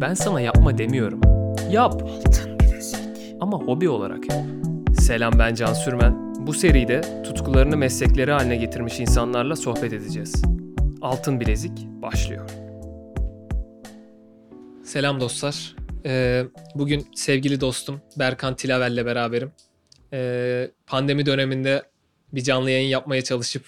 Ben sana yapma demiyorum. Yap. Ama hobi olarak yap. Selam ben Can Sürmen. Bu seride tutkularını meslekleri haline getirmiş insanlarla sohbet edeceğiz. Altın Bilezik başlıyor. Selam dostlar. Ee, bugün sevgili dostum Berkan Tilavel'le beraberim. Ee, pandemi döneminde bir canlı yayın yapmaya çalışıp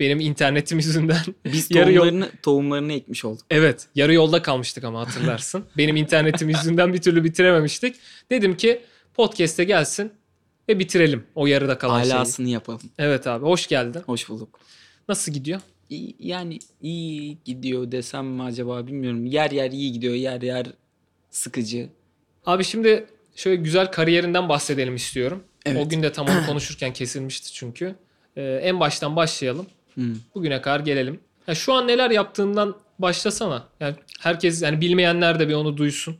benim internetim yüzünden Biz Yarı yol- tohumlarını, tohumlarını ekmiş olduk. Evet, yarı yolda kalmıştık ama hatırlarsın. Benim internetim yüzünden bir türlü bitirememiştik. Dedim ki podcast'e gelsin ve bitirelim o yarıda kalan şeyi. Alasını yapalım. Evet abi, hoş geldin. Hoş bulduk. Nasıl gidiyor? İyi, yani iyi gidiyor desem mi acaba bilmiyorum. Yer yer iyi gidiyor, yer yer sıkıcı. Abi şimdi şöyle güzel kariyerinden bahsedelim istiyorum. Evet. O gün de tam onu konuşurken kesilmişti çünkü. Ee, en baştan başlayalım. Hmm. Bugüne kadar gelelim. Ya şu an neler yaptığından başlasana. Yani herkes yani bilmeyenler de bir onu duysun.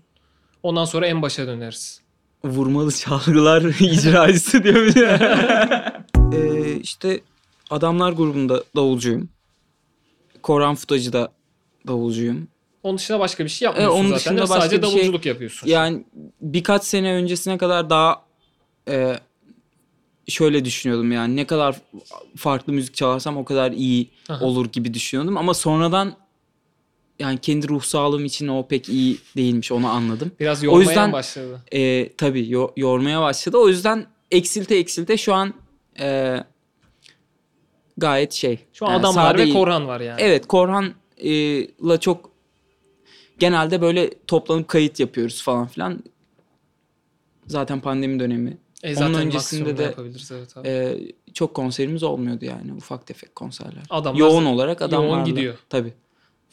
Ondan sonra en başa döneriz. Vurmalı çalgılar icracısı diyor bir ee, işte Adamlar grubunda davulcuyum. Koran Futacı'da davulcuyum. Onun dışında başka bir şey yapmıyorsun E, onun zaten. dışında başka Sadece bir şey- davulculuk yapıyorsun. Yani birkaç sene öncesine kadar daha e, şöyle düşünüyordum yani ne kadar farklı müzik çalarsam o kadar iyi Aha. olur gibi düşünüyordum ama sonradan yani kendi ruh sağlığım için o pek iyi değilmiş onu anladım. Biraz yormaya yüzden- başladı. E, tabii yo- yormaya başladı o yüzden eksilte eksilte şu an e, gayet şey. Şu an yani adam var ve. Korhan var yani. Evet Korhan'la çok genelde böyle toplanıp kayıt yapıyoruz falan filan. Zaten pandemi dönemi. E, zaten Onun öncesinde de- yapabiliriz evet abi. Ee, çok konserimiz olmuyordu yani ufak tefek konserler. Adamlar Yoğun olarak adamlarla. yoğun gidiyor. Tabii.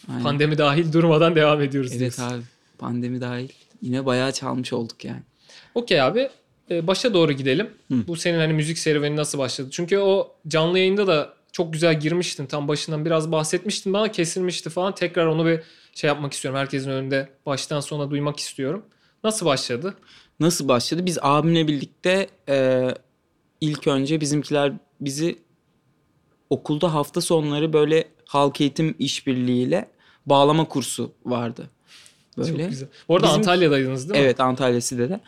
Aynen. Pandemi dahil durmadan devam ediyoruz. Evet diyorsun. abi pandemi dahil yine bayağı çalmış olduk yani. Okey abi. E, başa doğru gidelim. Hı. Bu senin hani müzik serüveni nasıl başladı? Çünkü o canlı yayında da çok güzel girmiştin. Tam başından biraz bahsetmiştin bana kesilmişti falan. Tekrar onu bir şey yapmak istiyorum. Herkesin önünde baştan sona duymak istiyorum. Nasıl başladı? Nasıl başladı? Biz abimle birlikte e, ilk önce bizimkiler bizi okulda hafta sonları böyle halk eğitim işbirliğiyle bağlama kursu vardı. Böyle. Çok güzel. Bu arada Bizim- Antalya'daydınız değil mi? Evet Antalya Side'de.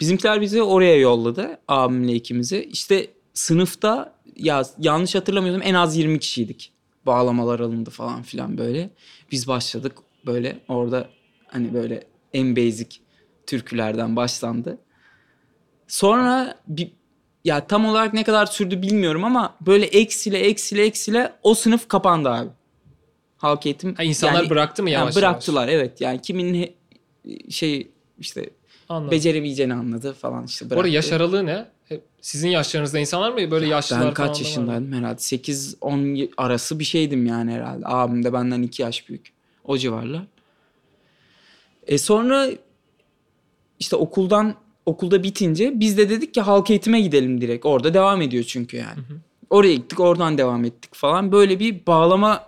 Bizimkiler bizi oraya yolladı abimle ikimizi. İşte sınıfta ya yanlış hatırlamıyorsam en az 20 kişiydik. Bağlamalar alındı falan filan böyle. Biz başladık böyle orada hani böyle en basic türkülerden başlandı. Sonra bir ya tam olarak ne kadar sürdü bilmiyorum ama böyle eksile eksile eksile o sınıf kapandı abi. Halk eğitim. Ha, insanlar yani- bıraktı mı yani yavaş bıraktılar evet. Yani kimin he- şey işte yavaş? Anladım. beceremeyeceğini anladı falan işte Bu bıraktı. arada yaş aralığı ne? Hep Sizin yaşlarınızda insanlar mı böyle yaşlılar ben kaç yaşındaydım herhalde 8-10 arası bir şeydim yani herhalde. Abim de benden 2 yaş büyük. O civarlar. E sonra işte okuldan okulda bitince biz de dedik ki halk eğitime gidelim direkt. Orada devam ediyor çünkü yani. hı. Oraya gittik oradan devam ettik falan. Böyle bir bağlama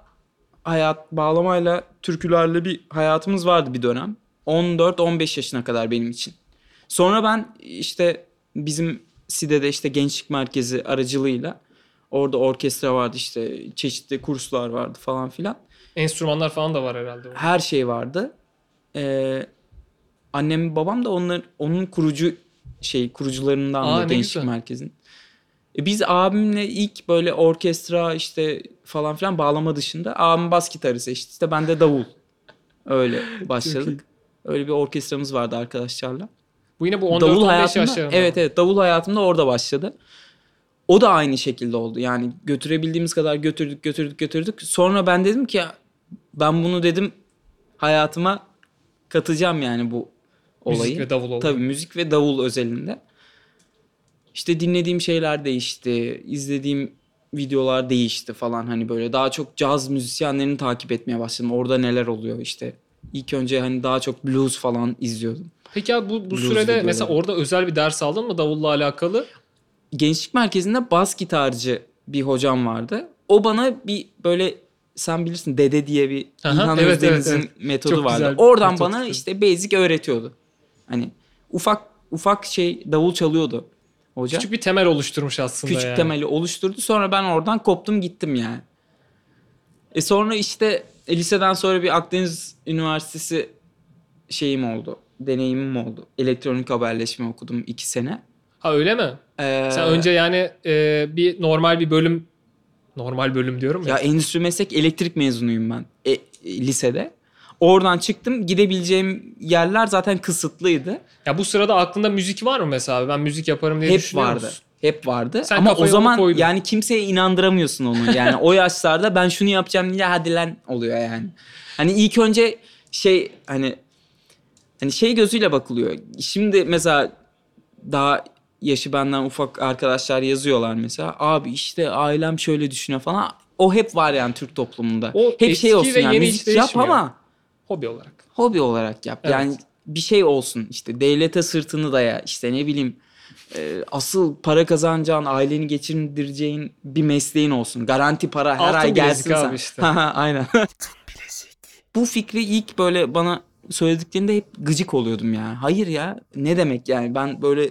hayat bağlamayla türkülerle bir hayatımız vardı bir dönem. 14-15 yaşına kadar benim için. Sonra ben işte bizim SİDE'de işte gençlik merkezi aracılığıyla orada orkestra vardı işte çeşitli kurslar vardı falan filan. Enstrümanlar falan da var herhalde. orada. Her şey vardı. Ee, annem babam da onlar, onun kurucu şey kurucularından Aa, da ne gençlik güzel. merkezin. E, biz abimle ilk böyle orkestra işte falan filan bağlama dışında abim bas gitarı seçti. İşte ben de davul. Öyle başladık. Öyle bir orkestramız vardı arkadaşlarla. Bu yine bu 14-15 davul hayatımda yaşlarında. evet evet davul hayatımda orada başladı. O da aynı şekilde oldu. Yani götürebildiğimiz kadar götürdük götürdük götürdük. Sonra ben dedim ki ben bunu dedim hayatıma katacağım yani bu olayı. Müzik ve davul oldu. Tabii müzik ve davul özelinde. İşte dinlediğim şeyler değişti. izlediğim videolar değişti falan hani böyle daha çok caz müzisyenlerini takip etmeye başladım. Orada neler oluyor işte. İlk önce hani daha çok blues falan izliyordum. Peki abi bu, bu Blues sürede videoları. mesela orada özel bir ders aldın mı davulla alakalı? gençlik merkezinde bas gitarcı bir hocam vardı. O bana bir böyle sen bilirsin dede diye bir Aha, İlhan evet, Özdeniz'in evet, metodu Çok vardı. Oradan metot. bana işte basic öğretiyordu. Hani ufak ufak şey davul çalıyordu hoca. Küçük bir temel oluşturmuş aslında Küçük yani. temeli oluşturdu. Sonra ben oradan koptum gittim yani. E sonra işte e, liseden sonra bir Akdeniz Üniversitesi şeyim oldu. Deneyimim oldu. Elektronik haberleşme okudum iki sene. Ha öyle mi? Ee, Sen önce yani e, bir normal bir bölüm normal bölüm diyorum ya. Ya endüstri meslek elektrik mezunuyum ben e, e, lisede. Oradan çıktım. Gidebileceğim yerler zaten kısıtlıydı. Ya bu sırada aklında müzik var mı mesela? Ben müzik yaparım diye Hep düşünüyor vardı. musun? Hep vardı. Sen Ama o zaman koydun. yani kimseye inandıramıyorsun onu. Yani o yaşlarda ben şunu yapacağım diye hadi lan oluyor yani. Hani ilk önce şey hani hani şey gözüyle bakılıyor. Şimdi mesela daha yaşı benden ufak arkadaşlar yazıyorlar mesela. Abi işte ailem şöyle düşünüyor falan. O hep var yani Türk toplumunda. O hep şey olsun yani müzik yap ama Hobi olarak. hobi olarak yap. Evet. Yani bir şey olsun işte devlete sırtını daya işte ne bileyim e, asıl para kazanacağın aileni geçindireceğin bir mesleğin olsun. Garanti para her Altın ay gelsin sen. abi işte. Aynen. Bu fikri ilk böyle bana söylediklerinde hep gıcık oluyordum ya. Hayır ya ne demek yani ben böyle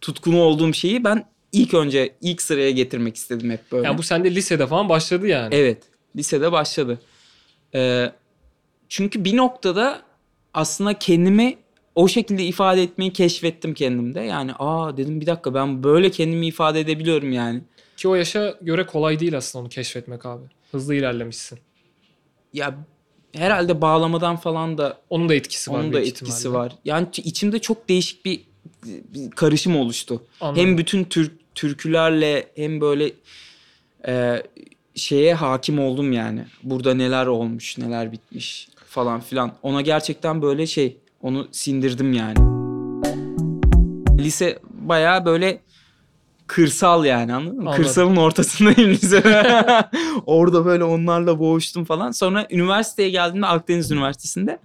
tutkunu olduğum şeyi ben ilk önce ilk sıraya getirmek istedim hep böyle. Yani bu sende lisede falan başladı yani. Evet. Lisede başladı. Ee, çünkü bir noktada aslında kendimi o şekilde ifade etmeyi keşfettim kendimde. Yani aa dedim bir dakika ben böyle kendimi ifade edebiliyorum yani. Ki o yaşa göre kolay değil aslında onu keşfetmek abi. Hızlı ilerlemişsin. Ya herhalde bağlamadan falan da Onun da etkisi var. onun da etkisi ihtimalle. var. Yani içimde çok değişik bir, bir karışım oluştu. Anladım. Hem bütün Türk türkülerle hem böyle e, şeye hakim oldum yani. Burada neler olmuş, neler bitmiş falan filan. Ona gerçekten böyle şey, onu sindirdim yani. Lise bayağı böyle kırsal yani anladın mı? Anladım. Kırsalın ortasındayım lise. Orada böyle onlarla boğuştum falan. Sonra üniversiteye geldiğimde Akdeniz Üniversitesi'nde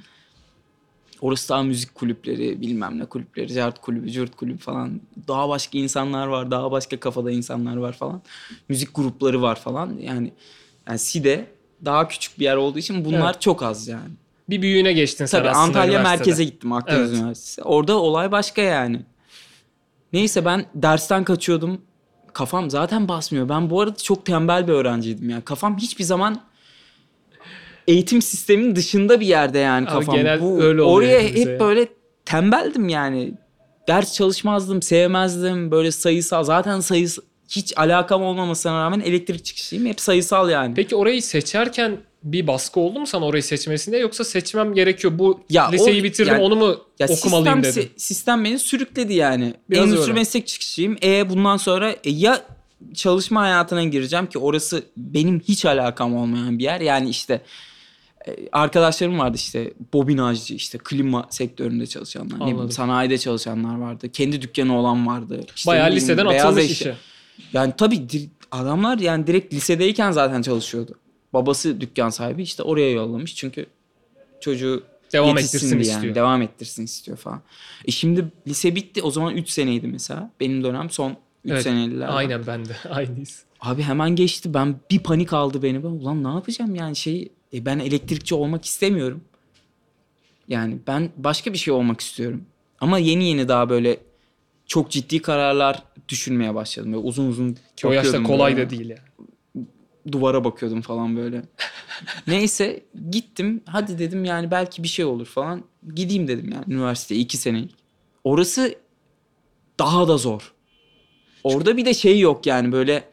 Orası daha müzik kulüpleri, bilmem ne kulüpleri, ziyart kulübü, cürt kulübü falan. Daha başka insanlar var, daha başka kafada insanlar var falan. Müzik grupları var falan. Yani yani SİDE daha küçük bir yer olduğu için bunlar Evet. çok az yani. Bir büyüğüne geçtin sen Tabii Antalya merkeze gittim Akdeniz Evet. Üniversitesi. Orada olay başka yani. Neyse ben dersten kaçıyordum. Kafam zaten basmıyor. Ben bu arada çok tembel bir öğrenciydim ya. Kafam hiçbir zaman eğitim sisteminin dışında bir yerde yani Abi kafam. genel öyle oluyor oraya hep ya. böyle tembeldim yani. Ders çalışmazdım, sevmezdim. Böyle sayısal. Zaten sayıs hiç alakam olmamasına rağmen elektrik çıkışlıyım. Hep sayısal yani. Peki orayı seçerken bir baskı oldu mu sana orayı seçmesinde yoksa seçmem gerekiyor bu Ya liseyi o- bitirdim yani- onu mu Ya okumalıyım sistem, dedin? si- sistem beni sürükledi yani. Biraz Endüstri öyle. meslek çıkışlıyım. E bundan sonra e, ya çalışma hayatına gireceğim ki orası benim hiç alakam olmayan bir yer. Yani işte e, arkadaşlarım vardı işte bobinajcı işte klima sektöründe çalışanlar. Ne bileyim Anladım. sanayide çalışanlar vardı. Kendi dükkanı olan vardı. İşte Bayağı liseden atılmış işe. Yani tabii di- adamlar yani direkt lisedeyken zaten çalışıyordu. Babası dükkan sahibi işte oraya yollamış çünkü çocuğu Devam yetişsin ettirsin diye yani, istiyor. devam ettirsin istiyor falan. E şimdi lise bitti o zaman 3 seneydi mesela. Benim dönem son 3 Evet, seneliler. Aynen ben de aynıyız. Abi hemen geçti ben bir panik aldı beni. Ben ulan ne yapacağım yani şey e, ben elektrikçi olmak istemiyorum. Yani ben başka bir şey olmak istiyorum. Ama yeni yeni daha böyle çok ciddi kararlar düşünmeye başladım. Böyle uzun uzun Ki o yaşta kolay böyle da değil yani. duvara bakıyordum falan böyle. Neyse gittim. Hadi dedim yani belki bir şey olur falan. Gideyim dedim yani üniversiteye iki senelik. Orası daha da zor. Orada bir de şey yok yani böyle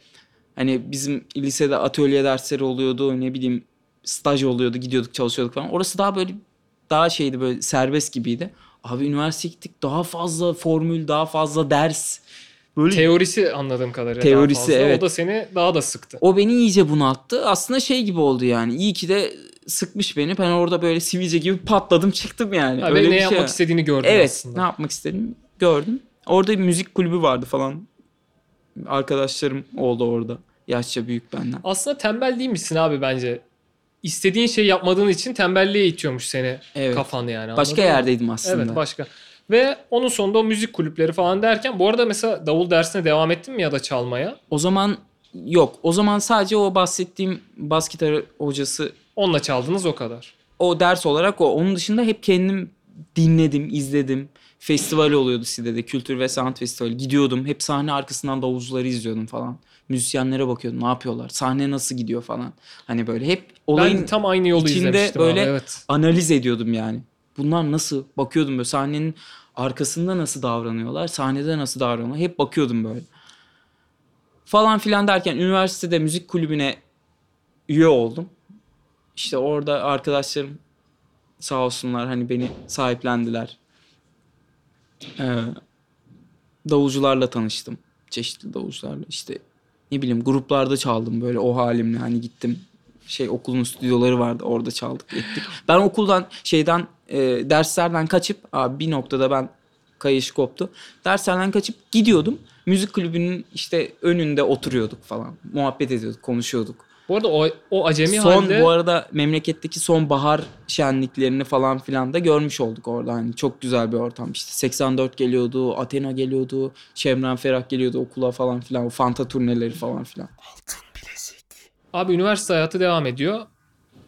hani bizim lisede atölye dersleri oluyordu ne bileyim staj oluyordu gidiyorduk çalışıyorduk falan. Orası daha böyle daha şeydi böyle serbest gibiydi. Abi üniversiteye gittik daha fazla formül daha fazla ders. Böyle Teorisi anladığım kadarıyla Teorisi, daha fazla. evet. O da seni daha da sıktı. O beni iyice bunalttı. Aslında şey gibi oldu yani. İyi ki de sıkmış beni. Ben orada böyle sivilce gibi patladım çıktım yani. Ha, Öyle ne şey yapmak var. istediğini gördün Evet. aslında. Ne yapmak istedim gördüm. Orada bir müzik kulübü vardı falan. Arkadaşlarım oldu orada. Yaşça büyük benden. Aslında tembel değil misin abi bence? İstediğin şeyi yapmadığın için tembelliğe itiyormuş seni Evet. kafan yani. Başka mı? yerdeydim aslında. Evet başka. Ve onun sonunda o müzik kulüpleri falan derken bu arada mesela davul dersine devam ettin mi ya da çalmaya? O zaman yok. O zaman sadece o bahsettiğim bas gitarı hocası Onunla çaldınız o kadar. o ders olarak o. Onun dışında hep kendim dinledim, izledim. Festival oluyordu Side'de. Kültür ve Sanat Festivali. Gidiyordum. Hep sahne arkasından davulcuları izliyordum falan. Müzisyenlere bakıyordum. Ne yapıyorlar? Sahne nasıl gidiyor falan. Hani böyle hep olayın ben tam aynı yolu içinde böyle abi evet. analiz ediyordum yani. bunlar nasıl bakıyordum böyle sahnenin arkasında nasıl davranıyorlar, sahnede nasıl davranıyorlar hep bakıyordum böyle. Falan filan derken üniversitede müzik kulübüne üye oldum. İşte orada arkadaşlarım sağ olsunlar hani beni sahiplendiler. Ee, davulcularla tanıştım. Çeşitli davulcularla işte ne bileyim gruplarda çaldım böyle o halimle hani gittim şey okulun stüdyoları vardı orada çaldık ettik. Ben okuldan şeyden e, derslerden kaçıp abi bir noktada ben kayış koptu. Derslerden kaçıp gidiyordum. Müzik kulübünün işte önünde oturuyorduk falan. Muhabbet ediyorduk, konuşuyorduk. Bu arada o, o acemi son halde bu arada memleketteki son bahar şenliklerini falan filan da görmüş olduk orada. Hani çok güzel bir ortam. İşte 84 geliyordu, Athena geliyordu, Şemran Ferah geliyordu okula falan filan. O Fanta turneleri falan filan. abi üniversite hayatı devam ediyor.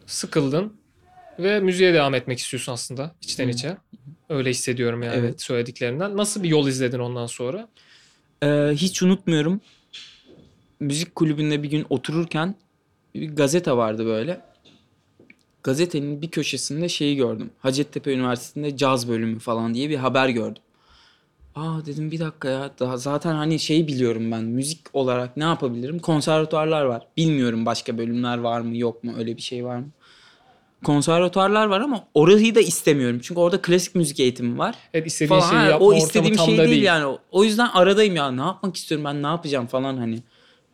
Sıkıldın ve müziğe devam etmek istiyorsun aslında içten içe. Öyle hissediyorum yani Evet. söylediklerinden. Nasıl bir yol izledin ondan sonra? Ee, hiç unutmuyorum. Müzik kulübünde bir gün otururken bir gazete vardı böyle. Gazetenin bir köşesinde şeyi gördüm. Hacettepe Üniversitesi'nde caz bölümü falan diye bir haber gördüm. Aa dedim bir dakika ya daha zaten hani şeyi biliyorum ben müzik olarak ne yapabilirim? Konservatuarlar var. Bilmiyorum başka bölümler var mı yok mu öyle bir şey var mı? Konservatuarlar var ama orayı da istemiyorum. Çünkü orada klasik müzik eğitimi var Evet istediğin falan. şeyi yapma o istediğim şey değil, değil. yani. O yüzden aradayım ya. Ne yapmak istiyorum ben ne yapacağım falan hani.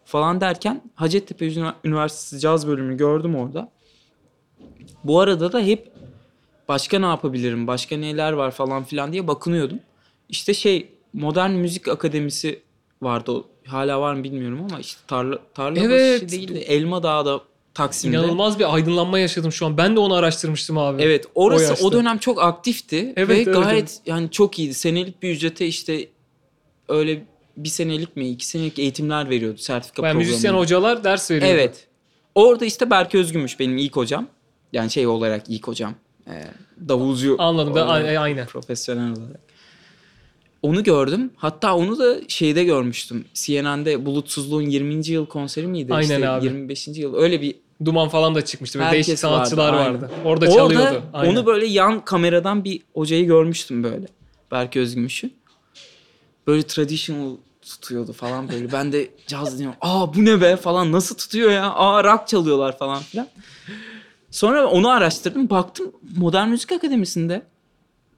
Falan derken Hacettepe Ünivers- Üniversitesi caz bölümünü gördüm orada. Bu arada da hep başka ne yapabilirim, başka neler var falan filan diye bakınıyordum. İşte şey Modern Müzik Akademisi vardı. O, hala var mı bilmiyorum ama işte tarla, tarla Evet. İnanılmaz bir aydınlanma yaşadım şu an. Ben de onu araştırmıştım abi. Evet O orası o, yaşta. dönem çok aktifti Evet, ve evet, gayet yani çok iyiydi. Senelik bir ücrete işte öyle bir senelik mi iki senelik eğitimler veriyordu sertifika Yani programı. müzisyen hocalar ders veriyor. Evet. Orada işte Berke Özgümüş benim ilk hocam. Yani şey olarak ilk hocam. Ee, davulcu. Anladım da aynen. Profesyonel olarak. Onu gördüm. Hatta onu da şeyde görmüştüm. CNN'de Bulutsuzluğun 20. yıl konseri miydi? Aynen İşte abi. 25. yıl. Öyle bir Duman falan da çıkmıştı. Böyle Herkes değişik sanatçılar vardı, vardı. Orada Orada çalıyordu. Aynen. onu böyle yan kameradan bir hocayı görmüştüm böyle. Berke Özgümüş'ü. Böyle traditional tutuyordu falan böyle. Ben de caz dinliyorum. Aa bu ne be falan nasıl tutuyor ya? Aa rock çalıyorlar falan filan. Sonra onu araştırdım. Baktım Modern Müzik Akademisi'nde.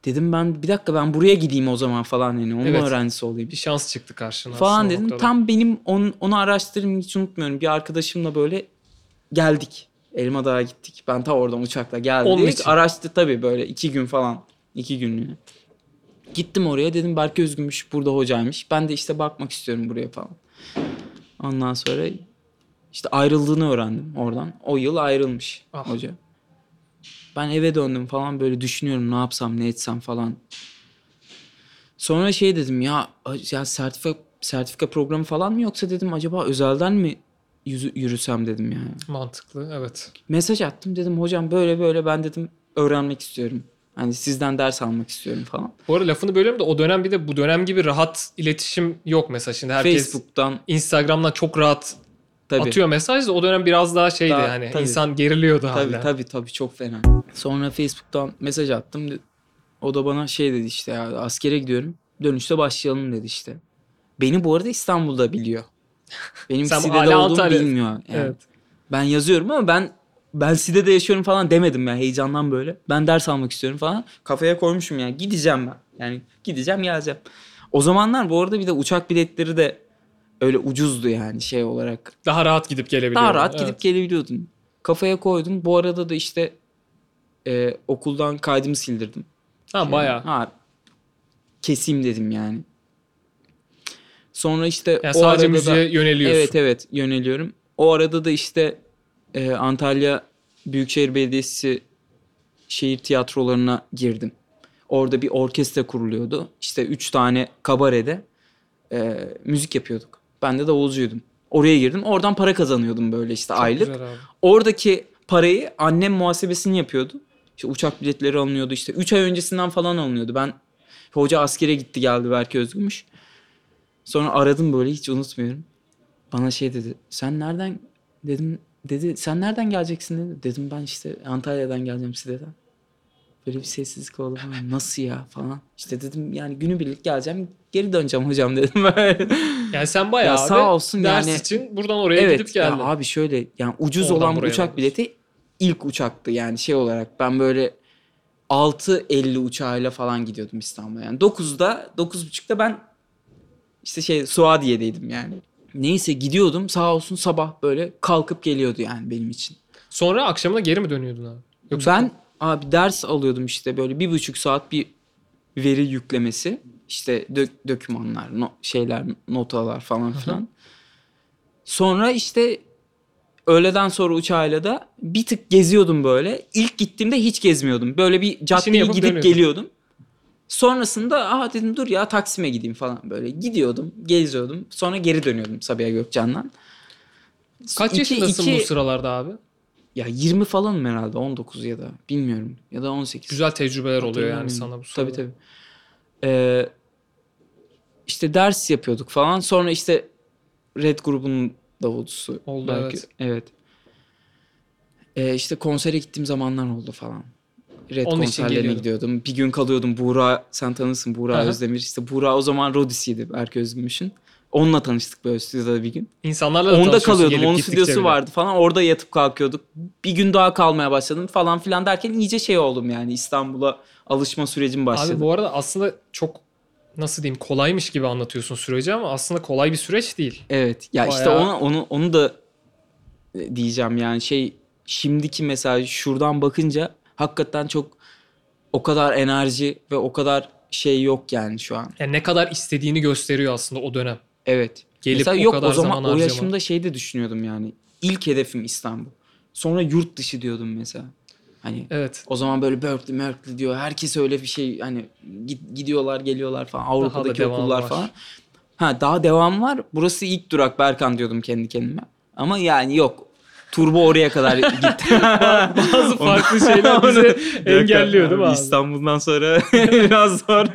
Dedim ben bir dakika ben buraya gideyim o zaman falan hani onun Evet. öğrencisi olayım bir şans çıktı karşına. falan dedim. noktada. Tam benim onu, onu araştırdım hiç unutmuyorum. Bir arkadaşımla böyle geldik. Elma Dağ'a gittik. Ben ta oradan uçakla geldim. Onun için. Araştı tabii böyle iki gün falan. iki günlüğüne. Gittim oraya dedim Berke Özgümüş burada hocaymış. Ben de işte bakmak istiyorum buraya falan. Ondan sonra işte ayrıldığını öğrendim oradan. O yıl ayrılmış Ah. hoca. Ben eve döndüm falan böyle düşünüyorum ne yapsam ne etsem falan. Sonra şey dedim ya, ya sertifika sertifika programı falan mı yoksa dedim acaba özelden mi yürüsem dedim yani. Mantıklı evet. Mesaj attım dedim hocam böyle böyle ben dedim öğrenmek istiyorum. Hani sizden ders almak istiyorum falan. Bu arada lafını bölüyorum da o dönem bir de bu dönem gibi rahat iletişim yok mesela şimdi herkes Facebook'tan Instagram'dan çok rahat tabii. atıyor mesaj da o dönem biraz daha şeydi Daha- yani tabii. insan geriliyordu Tabii hala. tabii tabii çok fena. Sonra Facebook'tan mesaj attım. O da bana şey dedi işte ya askere gidiyorum. Dönüşte başlayalım dedi işte. Beni bu arada İstanbul'da biliyor. Benim Sen Side'de olduğumu Antalya- bilmiyor. Yani. Evet. Ben yazıyorum ama ben ben Side'de yaşıyorum falan demedim ya heyecandan böyle. Ben ders almak istiyorum falan. Kafaya koymuşum yani gideceğim ben. Yani gideceğim geleceğim. O zamanlar bu arada bir de uçak biletleri de öyle ucuzdu yani şey olarak. Daha rahat gidip gelebiliyor. Daha rahat Evet. gidip gelebiliyordum. Kafaya koydum. Bu arada da işte e, okuldan kaydımı sildirdim. Ha bayağı. Ha, keseyim dedim yani. Sonra işte Yani o sadece arada da- müziğe yöneliyorsun. Evet evet yöneliyorum. O arada da işte e, Antalya Büyükşehir Belediyesi şehir tiyatrolarına girdim. Orada bir orkestra kuruluyordu. İşte üç tane kabarede e, müzik yapıyorduk. Ben de davulcuydum. Oraya girdim. Oradan para kazanıyordum böyle işte Çok aylık. Oradaki parayı annem muhasebesini yapıyordu. İşte uçak biletleri alınıyordu işte. 3 ay öncesinden falan alınıyordu. Ben hoca askere gitti geldi Berke Özgümüş. Sonra aradım böyle hiç unutmuyorum. Bana şey dedi. Sen nereden dedim dedi sen nereden geleceksin dedi. Dedim ben işte Antalya'dan geleceğim Side'den. Böyle bir sessizlik oldu falan. Nasıl ya falan. İşte dedim yani günübirlik geleceğim geri döneceğim hocam dedim. Yani sen bayağı Ya abi sağ olsun ders yani- için buradan oraya evet gidip geldin. ya abi şöyle yani ucuz Oradan olan uçak bileti ilk uçaktı yani şey olarak ben böyle 6.50 uçağıyla falan gidiyordum İstanbul'a. Yani 9'da 9.30'da ben işte şey Suadiye'deydim yani. Neyse gidiyordum sağ olsun sabah böyle kalkıp geliyordu yani benim için. Sonra akşamına geri mi dönüyordun abi? Yoksa ben abi ders alıyordum işte böyle bir buçuk saat bir veri yüklemesi. işte dök- dokümanlar, no- şeyler, notalar falan filan. Sonra işte öğleden sonra uçağıyla da bir tık geziyordum böyle. İlk gittiğimde hiç gezmiyordum. Böyle bir caddeyi yapıp gidip dönüyordun. geliyordum. Sonrasında aha dedim dur ya Taksim'e gideyim falan böyle. Gidiyordum, geziyordum. Sonra geri dönüyordum Sabiha Gökçen'den. kaç İki- yaşındasın iki- bu sıralarda abi? Ya 20 falanım herhalde 19 ya da bilmiyorum. Ya da 18. Güzel tecrübeler oluyor yani sana bu sırada. Tabii tabii. Ee, işte ders yapıyorduk falan. Sonra işte Red grubunun davulcusu. Oldu, belki. evet. Evet. Ee, işte konsere gittiğim zamanlar oldu falan. Red Onun konserlerine gidiyordum. Bir gün kalıyordum. Buğra sen tanırsın Buğra Aha. Özdemir. İşte Buğra o zaman Rodis'iydi Berke Özgümüş'ün. Onunla tanıştık böyle stüdyoda bir gün. İnsanlarla da Onda kalıyordum. Onun stüdyosu bile. vardı falan. Orada yatıp kalkıyorduk. Bir gün daha kalmaya başladım falan filan derken iyice şey oldum yani İstanbul'a alışma sürecim başladı. Abi bu arada aslında çok nasıl diyeyim kolaymış gibi anlatıyorsun süreci ama aslında kolay bir süreç değil. Evet. Ya işte Bayağı- onu onu onu da e, diyeceğim yani şey şimdiki mesela şuradan bakınca hakikaten çok o kadar enerji ve o kadar şey yok yani şu an. Yani ne kadar istediğini gösteriyor aslında o dönem. Evet. Gelip mesela o yok kadar o zaman zaman o harcama. yaşımda şey de düşünüyordum yani. İlk hedefim İstanbul. Sonra yurt dışı diyordum mesela. Hani Evet. o zaman böyle Berkeley, Berkeley diyor. Herkes öyle bir şey hani gid- gidiyorlar, geliyorlar falan. Avrupa'daki okullar var. falan. Ha daha devam var. Burası ilk durak Berkan diyordum kendi kendime. Ama yani yok. Turbo oraya kadar gitti. Bazı farklı şeyler bizi engelliyor değil mi abi? İstanbul'dan sonra biraz zor.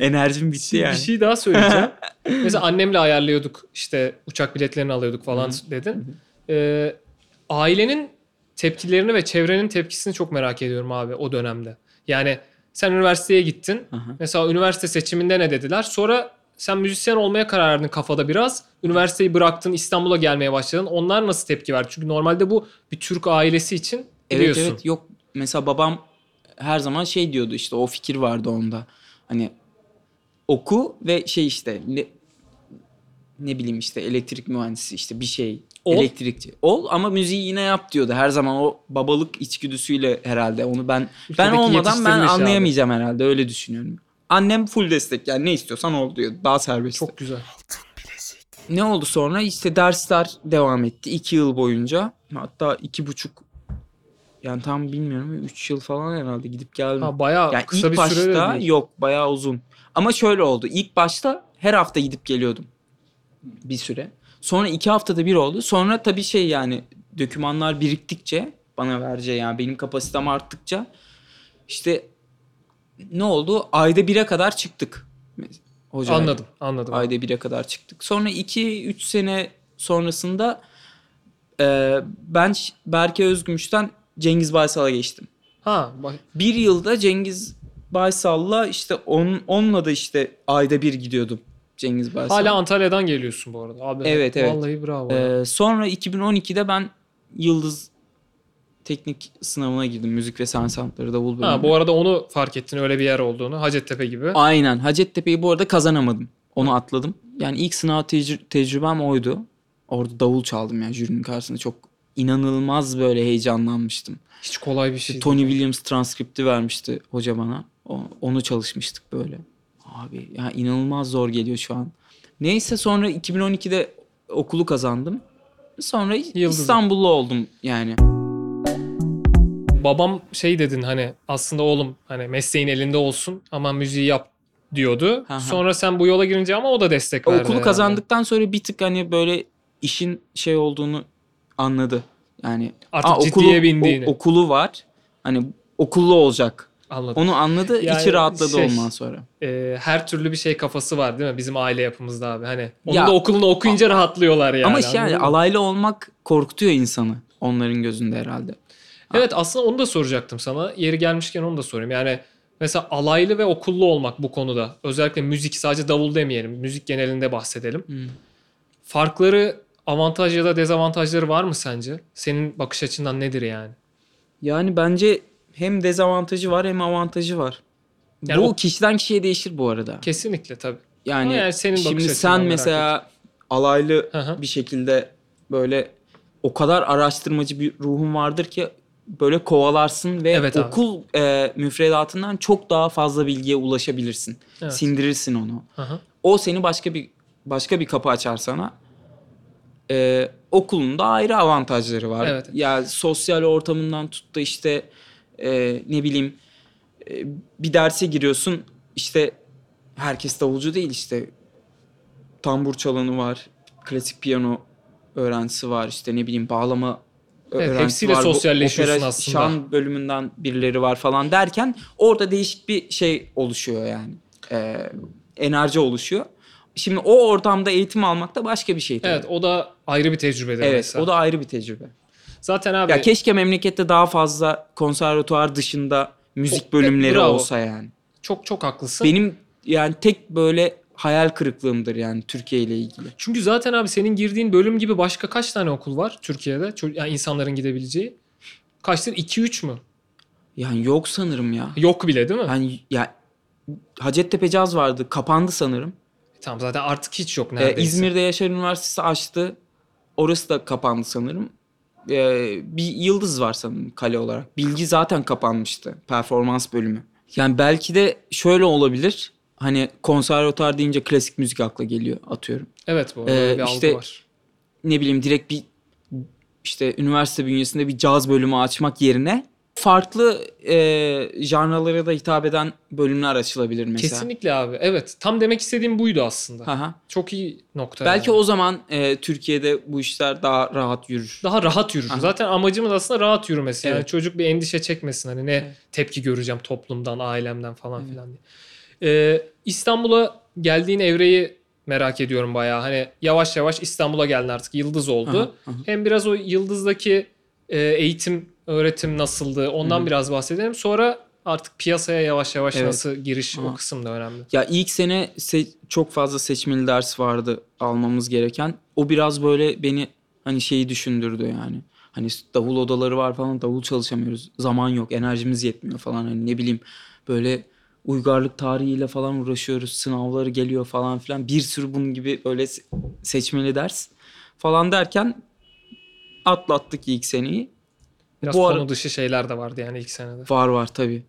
Enerjim bitti yani. Bir şey daha söyleyeceğim. Mesela annemle ayarlıyorduk işte uçak biletlerini alıyorduk falan dedin. Ee, ailenin tepkilerini ve çevrenin tepkisini çok merak ediyorum abi o dönemde. Yani sen üniversiteye gittin. Aha. Mesela üniversite seçiminde ne dediler? Sonra sen müzisyen olmaya karar verdin kafada biraz. Üniversiteyi bıraktın, İstanbul'a gelmeye başladın. Onlar nasıl tepki verdi? Çünkü normalde bu bir Türk ailesi için Evet biliyorsun. evet yok mesela babam her zaman şey diyordu işte o fikir vardı onda. Hani oku ve şey işte ne, ne bileyim işte elektrik mühendisi işte bir şey Ol. elektrikçi ol ama müziği yine yap diyordu. Her zaman o babalık içgüdüsüyle herhalde onu ben ben Ülkedeki olmadan ben yetiştirilmiş abi. anlayamayacağım herhalde öyle düşünüyorum. Annem full destek yani ne istiyorsan ol diyor. Daha serbest. Çok güzel. Ne oldu sonra? İşte dersler devam etti. iki yıl boyunca. Hatta iki buçuk yani tam bilmiyorum. Üç yıl falan herhalde gidip geldim. Ha, bayağı yani kısa ilk bir süre başta değil. yok bayağı uzun. Ama şöyle oldu. İlk başta her hafta gidip geliyordum. Bir süre. Sonra iki haftada bir oldu. Sonra tabii şey yani dokümanlar biriktikçe bana vereceği yani benim kapasitem arttıkça işte ne oldu? Ayda bire kadar çıktık. Hocayla. Anladım, anladım. Ayda bire kadar çıktık. Sonra 2-3 sene sonrasında e, ben Berke Özgümüş'ten Cengiz Baysal'a geçtim. Ha, bak, Bir yılda Cengiz Baysal'la işte on, onunla da işte ayda bir gidiyordum Cengiz Baysal. hala Antalya'dan geliyorsun bu arada. Abi, Evet, evet. Vallahi bravo. ya. E, sonra 2012'de ben Yıldız teknik sınavına girdim. Müzik ve sanat sanatları davul bölümü. Ha, bu arada onu fark ettin öyle bir yer olduğunu. Hacettepe gibi. Aynen. Hacettepe'yi bu arada kazanamadım. Onu atladım. Yani ilk sınav tecrü- tecrübem oydu. Orada davul çaldım yani jürinin karşısında. Çok inanılmaz böyle heyecanlanmıştım. Hiç kolay bir şey. Tony Williams transkripti vermişti hoca bana. Onu çalışmıştık böyle. Abi ya inanılmaz zor geliyor şu an. Neyse sonra 2012'de okulu kazandım. Sonra Yıldız'ı. İstanbullu oldum yani. Babam şey dedin hani aslında oğlum hani mesleğin elinde olsun ama müziği yap diyordu. Hı. Sonra sen bu yola girince ama o da destek verdi. Okulu herhalde. kazandıktan sonra bir tık hani böyle işin şey olduğunu anladı. Yani Artık aa, ciddiye bindiğini. o- okulu var. Hani okullu olacak. Anladım. Onu anladı. Yani içi rahatladı şey- ondan sonra. Ee, her türlü bir şey kafası var değil mi bizim aile yapımızda abi. Hani onun Ya- da okulunu okuyunca rahatlıyorlar yani. Ama işte yani alaylı olmak korkutuyor insanı onların gözünde herhalde. Evet aslında onu da soracaktım sana. Yeri gelmişken onu da sorayım. Yani mesela alaylı ve okullu olmak bu konuda. Özellikle müzik sadece davul demeyelim. Müzik genelinde bahsedelim. Hmm. Farkları avantaj ya da dezavantajları var mı sence? Senin bakış açından nedir yani? Yani bence hem dezavantajı var hem avantajı var. Yani bu o- kişiden kişiye değişir bu arada. Kesinlikle tabii. Yani, Ama yani senin bakış şimdi sen mesela alaylı Hı hı. bir şekilde böyle o kadar araştırmacı bir ruhun vardır ki böyle kovalarsın ve Evet abi. okul e, müfredatından çok daha fazla bilgiye ulaşabilirsin. Evet. Sindirirsin onu. Hı. O seni başka bir başka bir kapı açar sana. Ee, okulun da ayrı avantajları var. Evet. Ya sosyal ortamından tut da işte e, ne bileyim e, bir derse giriyorsun işte herkes davulcu değil işte tambur çalanı var, klasik piyano öğrencisi var, işte ne bileyim bağlama Evet, hepsiyle var. sosyalleşiyorsun opera aslında. Şan bölümünden birileri var falan derken orada değişik bir şey oluşuyor yani. Ee, enerji oluşuyor. Şimdi o ortamda eğitim almak da başka bir şey tabii. Evet o da ayrı bir tecrübedir Evet, mesela. o da ayrı bir tecrübe. Zaten abi Ya keşke memlekette daha fazla konservatuar dışında müzik O- bölümleri bravo. olsa yani. çok çok haklısın. Benim yani tek böyle hayal kırıklığımdır yani Türkiye ile ilgili. Çünkü zaten abi senin girdiğin bölüm gibi başka kaç tane okul var Türkiye'de? Yani insanların gidebileceği. Kaçtır? 2-3 mü? Yani yok sanırım ya. Yok bile değil mi? Yani ya Hacettepe Caz vardı. Kapandı sanırım. Tamam zaten artık hiç yok Ee, neredeyse. İzmir'de Yaşar Üniversitesi açtı. Orası da kapandı sanırım. Ee, bir yıldız var sanırım kale olarak. Bilgi zaten kapanmıştı. Performans bölümü. Yani belki de şöyle olabilir. Hani konservatuar deyince klasik müzik akla geliyor atıyorum. Evet bu arada Ee, bir algı işte- var. Ne bileyim direkt bir işte üniversite bünyesinde bir caz bölümü açmak yerine farklı e, janralara da hitap eden bölümler açılabilir mesela. Kesinlikle abi. Evet. Tam demek istediğim buydu aslında. Aha. Çok iyi nokta. Belki yani. o zaman e, Türkiye'de bu işler daha rahat yürür. daha rahat yürür. Aha. Zaten amacımız aslında rahat yürümesi. Yani Evet. çocuk bir endişe çekmesin. Hani ne Evet. tepki göreceğim toplumdan, ailemden falan Evet. filan diye. Ee, İstanbul'a geldiğin evreyi merak ediyorum bayağı. Hani yavaş yavaş İstanbul'a geldin artık. Yıldız oldu. Aha, aha. Hem biraz o Yıldız'daki e, eğitim, öğretim nasıldı ondan Hı. biraz bahsedelim. Sonra artık piyasaya yavaş yavaş Evet. nasıl giriş o Aha. kısım da önemli. Ya ilk sene se- çok fazla seçmeli ders vardı almamız gereken. O biraz böyle beni hani şeyi düşündürdü yani. Hani davul odaları var falan davul çalışamıyoruz. Zaman yok, enerjimiz yetmiyor falan hani ne bileyim böyle uygarlık tarihiyle falan uğraşıyoruz. Sınavları geliyor falan filan. Bir sürü bunun gibi böyle se- seçmeli ders falan derken atlattık ilk seneyi. Biraz Bu konu ara- dışı şeyler de vardı yani ilk senede. Var var tabii.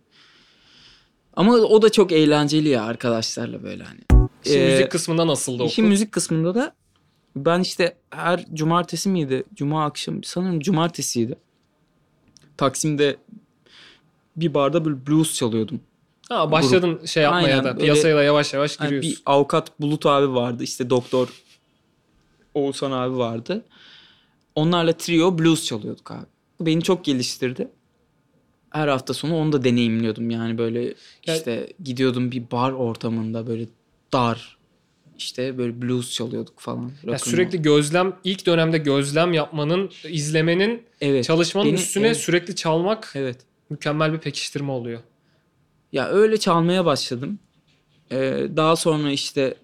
Ama o da çok eğlenceli ya arkadaşlarla böyle hani. Şimdi Ee, müzik kısmında nasıldı okul? İşin müzik kısmında da ben işte her cumartesi miydi? Cuma akşam sanırım cumartesiydi. Taksim'de bir barda böyle blues çalıyordum. Ha, başladın şey yapmaya Aynen, da piyasaya da yavaş yavaş Hani giriyorsun. bir avukat Bulut abi vardı. işte doktor Oğuzhan abi vardı. Onlarla trio blues çalıyorduk abi. Bu Beni çok geliştirdi. Her hafta sonu onu da deneyimliyordum. Yani böyle işte gidiyordum bir bar ortamında böyle dar işte böyle blues çalıyorduk falan. Ya Rock'n'roll. sürekli gözlem ilk dönemde gözlem yapmanın, izlemenin, evet. çalışmanın Beni- üstüne evet. sürekli çalmak Evet. mükemmel bir pekiştirme oluyor. Ya öyle çalmaya başladım. Ee, daha sonra işte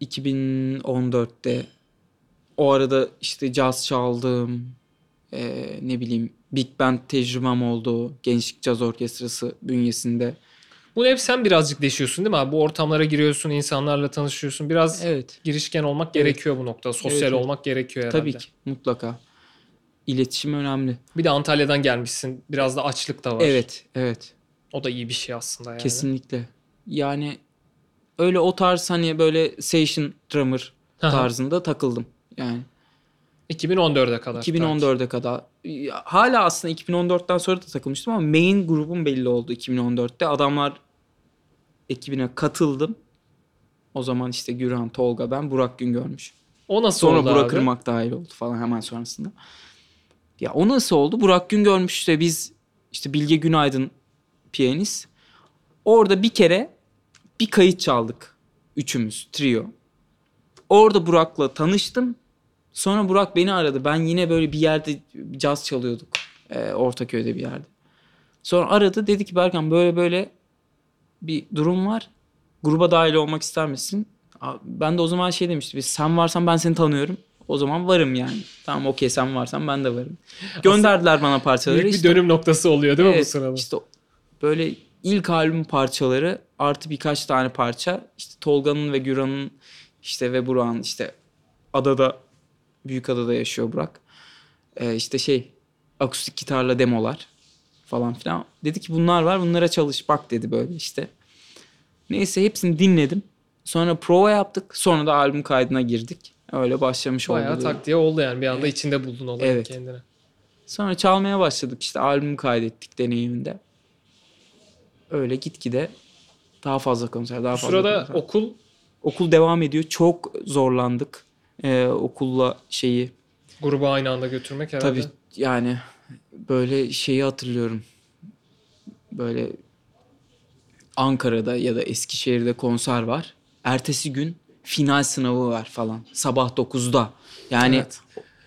2014'te o arada işte caz çaldım. Ee, ne bileyim Big Band tecrübem oldu. Gençlik Caz Orkestrası bünyesinde. Bunu hep sen birazcık deşiyorsun değil mi abi? Bu ortamlara giriyorsun, insanlarla tanışıyorsun. Biraz Evet. girişken olmak Evet. gerekiyor bu noktada. Sosyal Evet, evet. olmak gerekiyor herhalde. Tabii ki mutlaka. İletişim önemli. Bir de Antalya'dan gelmişsin. Biraz da açlık da var. Evet, evet. O da iyi bir şey aslında yani. Kesinlikle. Yani öyle o tarz hani böyle session drummer tarzında takıldım. Yani 2014'e kadar. 2014'e kadar. Hala aslında 2014'ten sonra da takılmıştım ama main grubum belli oldu 2014'te. Adamlar ekibine katıldım. O zaman işte Gürhan, Tolga, ben, Burak gün görmüş. O nasıl Sonra oldu Burak abi? Irmak dahil oldu falan hemen sonrasında. Ya o nasıl oldu? Burak gün görmüş işte biz işte Bilge Günaydın piyanist. Orada bir kere bir kayıt çaldık. Üçümüz trio. Orada Burak'la tanıştım. Sonra Burak beni aradı. Ben yine böyle bir yerde caz çalıyorduk. Ee, Ortaköy'de bir yerde. Sonra aradı dedi ki Berkan böyle böyle bir durum var. Gruba dahil olmak ister misin? Ben de o zaman şey demiştim. Sen varsan ben seni tanıyorum. O zaman varım yani. Tamam okey sen varsan ben de varım. Gönderdiler bana parçaları. Büyük bir İşte- dönüm noktası oluyor değil mi bu Evet, sırada? İşte böyle ilk albüm parçaları artı birkaç tane parça. İşte Tolga'nın ve Güran'ın işte ve Burak'ın işte adada büyük adada yaşıyor Burak. Ee, işte şey akustik gitarla demolar falan filan. Dedi ki bunlar var bunlara çalış bak dedi böyle işte. Neyse hepsini dinledim. Sonra prova yaptık. Sonra da albüm kaydına girdik. Öyle başlamış Bayağı oldu. tak diye oldu yani. Bir anda içinde buldun olayı Evet. kendine. Sonra çalmaya başladık işte albüm kaydettik deneyiminde. Öyle gitgide daha fazla konser, daha Bu fazla sırada konser. okul Okul devam ediyor. Çok zorlandık. Ee, okulla şeyi. grubu aynı anda götürmek herhalde. Tabii yani böyle şeyi hatırlıyorum. Böyle Ankara'da ya da Eskişehir'de konser var. Ertesi gün final sınavı var falan. Sabah 9'da. Yani Evet.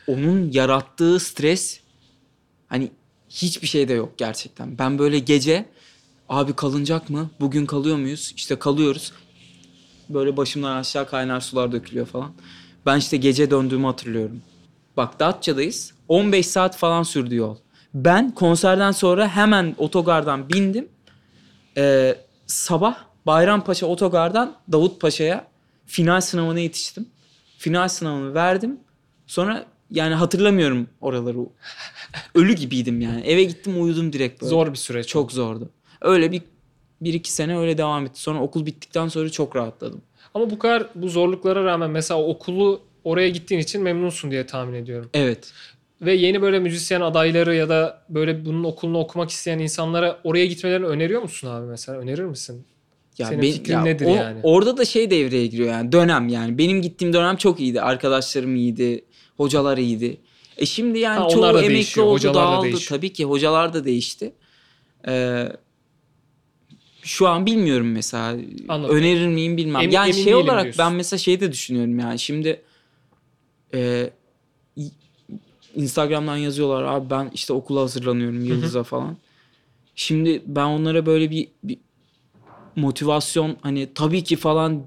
onun yarattığı stres hani hiçbir şeyde yok gerçekten. Ben böyle gece abi kalınacak mı? Bugün kalıyor muyuz? İşte kalıyoruz. Böyle başımdan aşağı kaynar sular dökülüyor falan. Ben işte gece döndüğümü hatırlıyorum. Bak Datça'dayız. 15 saat falan sürdü yol. Ben konserden sonra hemen otogardan bindim. Ee, sabah Bayrampaşa otogardan Davutpaşa'ya final sınavına yetiştim. Final sınavını verdim. Sonra yani hatırlamıyorum oraları. Ölü gibiydim yani. Eve gittim uyudum direkt böyle. Zor bir süreç. Çok zordu. Öyle bir bir iki sene öyle devam etti. Sonra okul bittikten sonra çok rahatladım. Ama bu kadar bu zorluklara rağmen mesela okulu oraya gittiğin için memnunsun diye tahmin ediyorum. Evet. Ve yeni böyle müzisyen adayları ya da böyle bunun okulunu okumak isteyen insanlara oraya gitmelerini öneriyor musun abi mesela? Önerir misin? Ya Senin ben- fikrin ya nedir o- yani? Orada da şey devreye giriyor yani dönem yani. Benim gittiğim dönem çok iyiydi. Arkadaşlarım iyiydi. Hocalar iyiydi. E şimdi yani Ha, çoğu emekli değişiyor, oldu hocalar da dağıldı. değişiyor. Tabii ki hocalar da değişti. Ee, şu an bilmiyorum mesela. Anladım. Önerir miyim bilmem. Emin- yani emin şey olarak diyorsun. ben mesela şey de düşünüyorum yani. Şimdi e, Instagram'dan yazıyorlar abi ben işte okula hazırlanıyorum Yıldız'a falan. Şimdi ben onlara böyle bir, bir motivasyon hani tabii ki falan